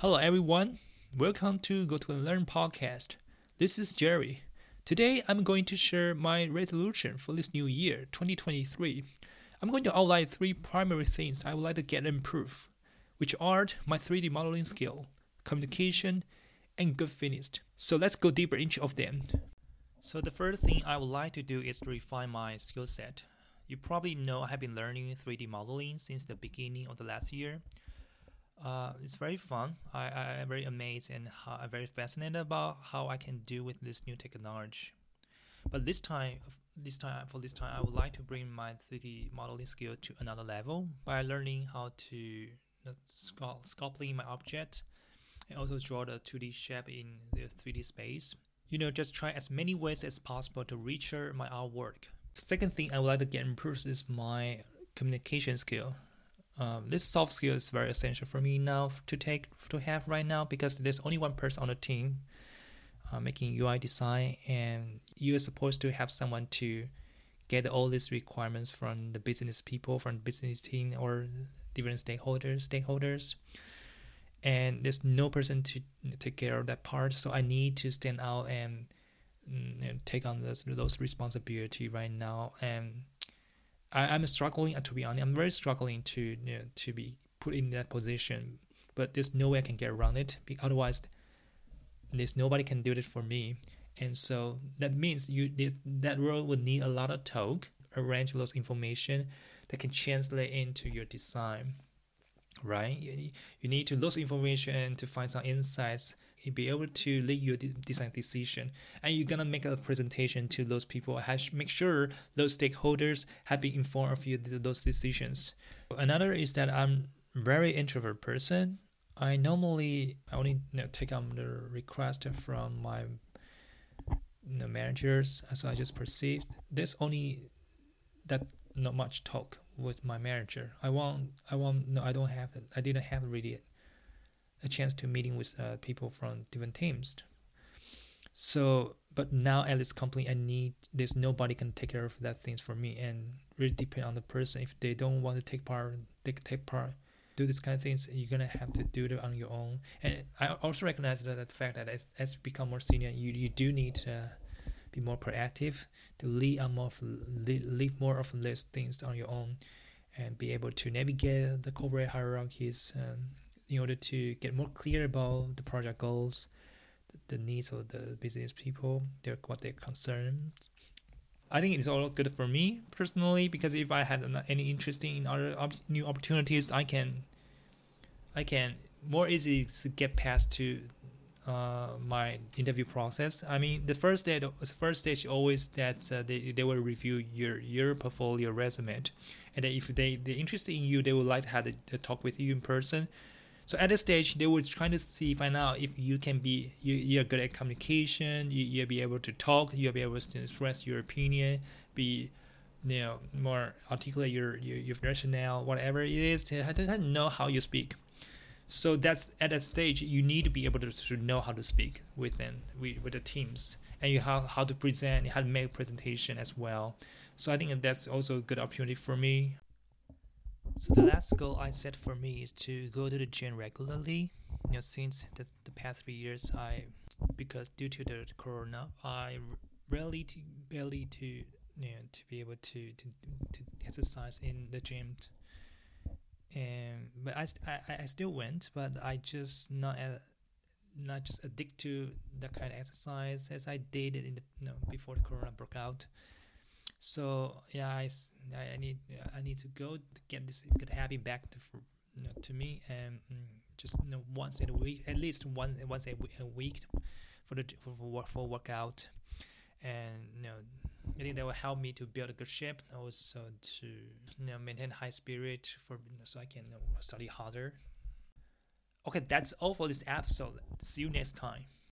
Hello, everyone. Welcome to Go to Learn podcast. This is Jerry. Today, I'm going to share my resolution for this new year, 2023. I'm going to outline three primary things I would like to get improved, which are my 3D modeling skill, communication, and good finish. So let's go deeper into of them. So the first thing I would like to do is to refine my skill set. You probably know I have been learning 3D modeling since the beginning of the last year. Uh, it's very fun. I, I am very amazed and how, I'm very fascinated about how I can do with this new technology. But this time, this time for this time, I would like to bring my 3D modeling skill to another level by learning how to uh, sculpting my object and also draw the 2D shape in the 3D space. You know, just try as many ways as possible to reach my artwork. Second thing I would like to get improved is my communication skill. Um, this soft skill is very essential for me now to take to have right now because there's only one person on the team uh, making UI design, and you are supposed to have someone to get all these requirements from the business people, from the business team, or different stakeholders. Stakeholders, and there's no person to take care of that part. So I need to stand out and, mm, and take on those those responsibility right now. And I, am struggling uh, to be honest. I'm very struggling to you know, to be put in that position. But there's no way I can get around it. Otherwise, there's nobody can do it for me. And so that means you that role would need a lot of talk, arrange those information that can translate into your design right? You, you need to those information to find some insights and be able to lead your design decision. And you're gonna make a presentation to those people. Make sure those stakeholders have been informed of you those decisions. Another is that I'm very introvert person. I normally I only you know, take on the request from my you know, managers, so I just perceive there's only that not much talk with my manager. I want I want no I don't have that I didn't have really a chance to meeting with uh, people from different teams. So but now at this company I need there's nobody can take care of that things for me and really depend on the person. If they don't want to take part can take part do this kind of things you're gonna have to do it on your own and i also recognize that, the fact that as, as you become more senior you, you do need to be more proactive, to lead on more of, lead, more of these things on your own, and be able to navigate the corporate hierarchies um, in order to get more clear about the project goals, the, the needs of the business people, their what their concerns. I think it's all good for me personally because if I had any interest in other op- new opportunities, I can, I can more easily get past to uh, my interview process. I mean, the first the first stage always that uh, they, they will review your your portfolio resume, and if they they're interested in you, they would like to have a, a talk with you in person. So at this stage, they were trying to see find out if you can be you you're good at communication, you you'll be able to talk, you'll be able to express your opinion, be you know more articulate your your, your rationale, whatever it is, to, to know how you speak. So that's at that stage you need to be able to, to know how to speak within with, with the teams and you have how to present, how to make presentation as well. So I think that's also a good opportunity for me. So the last goal I set for me is to go to the gym regularly. You know, since the, the past three years, I because due to the corona, I rarely to barely to you know, to be able to, to to exercise in the gym and but I, I, I still went but I just not uh, not just addict to that kind of exercise as I did in the you know, before the corona broke out. So yeah I, I need I need to go get this good habit back to, you know, to me and mm, just you know, once in a week at least one once a, week for the for, for, for workout. And you know I think that will help me to build a good shape, also to you know, maintain high spirit for so I can study harder. Okay, that's all for this episode. See you next time.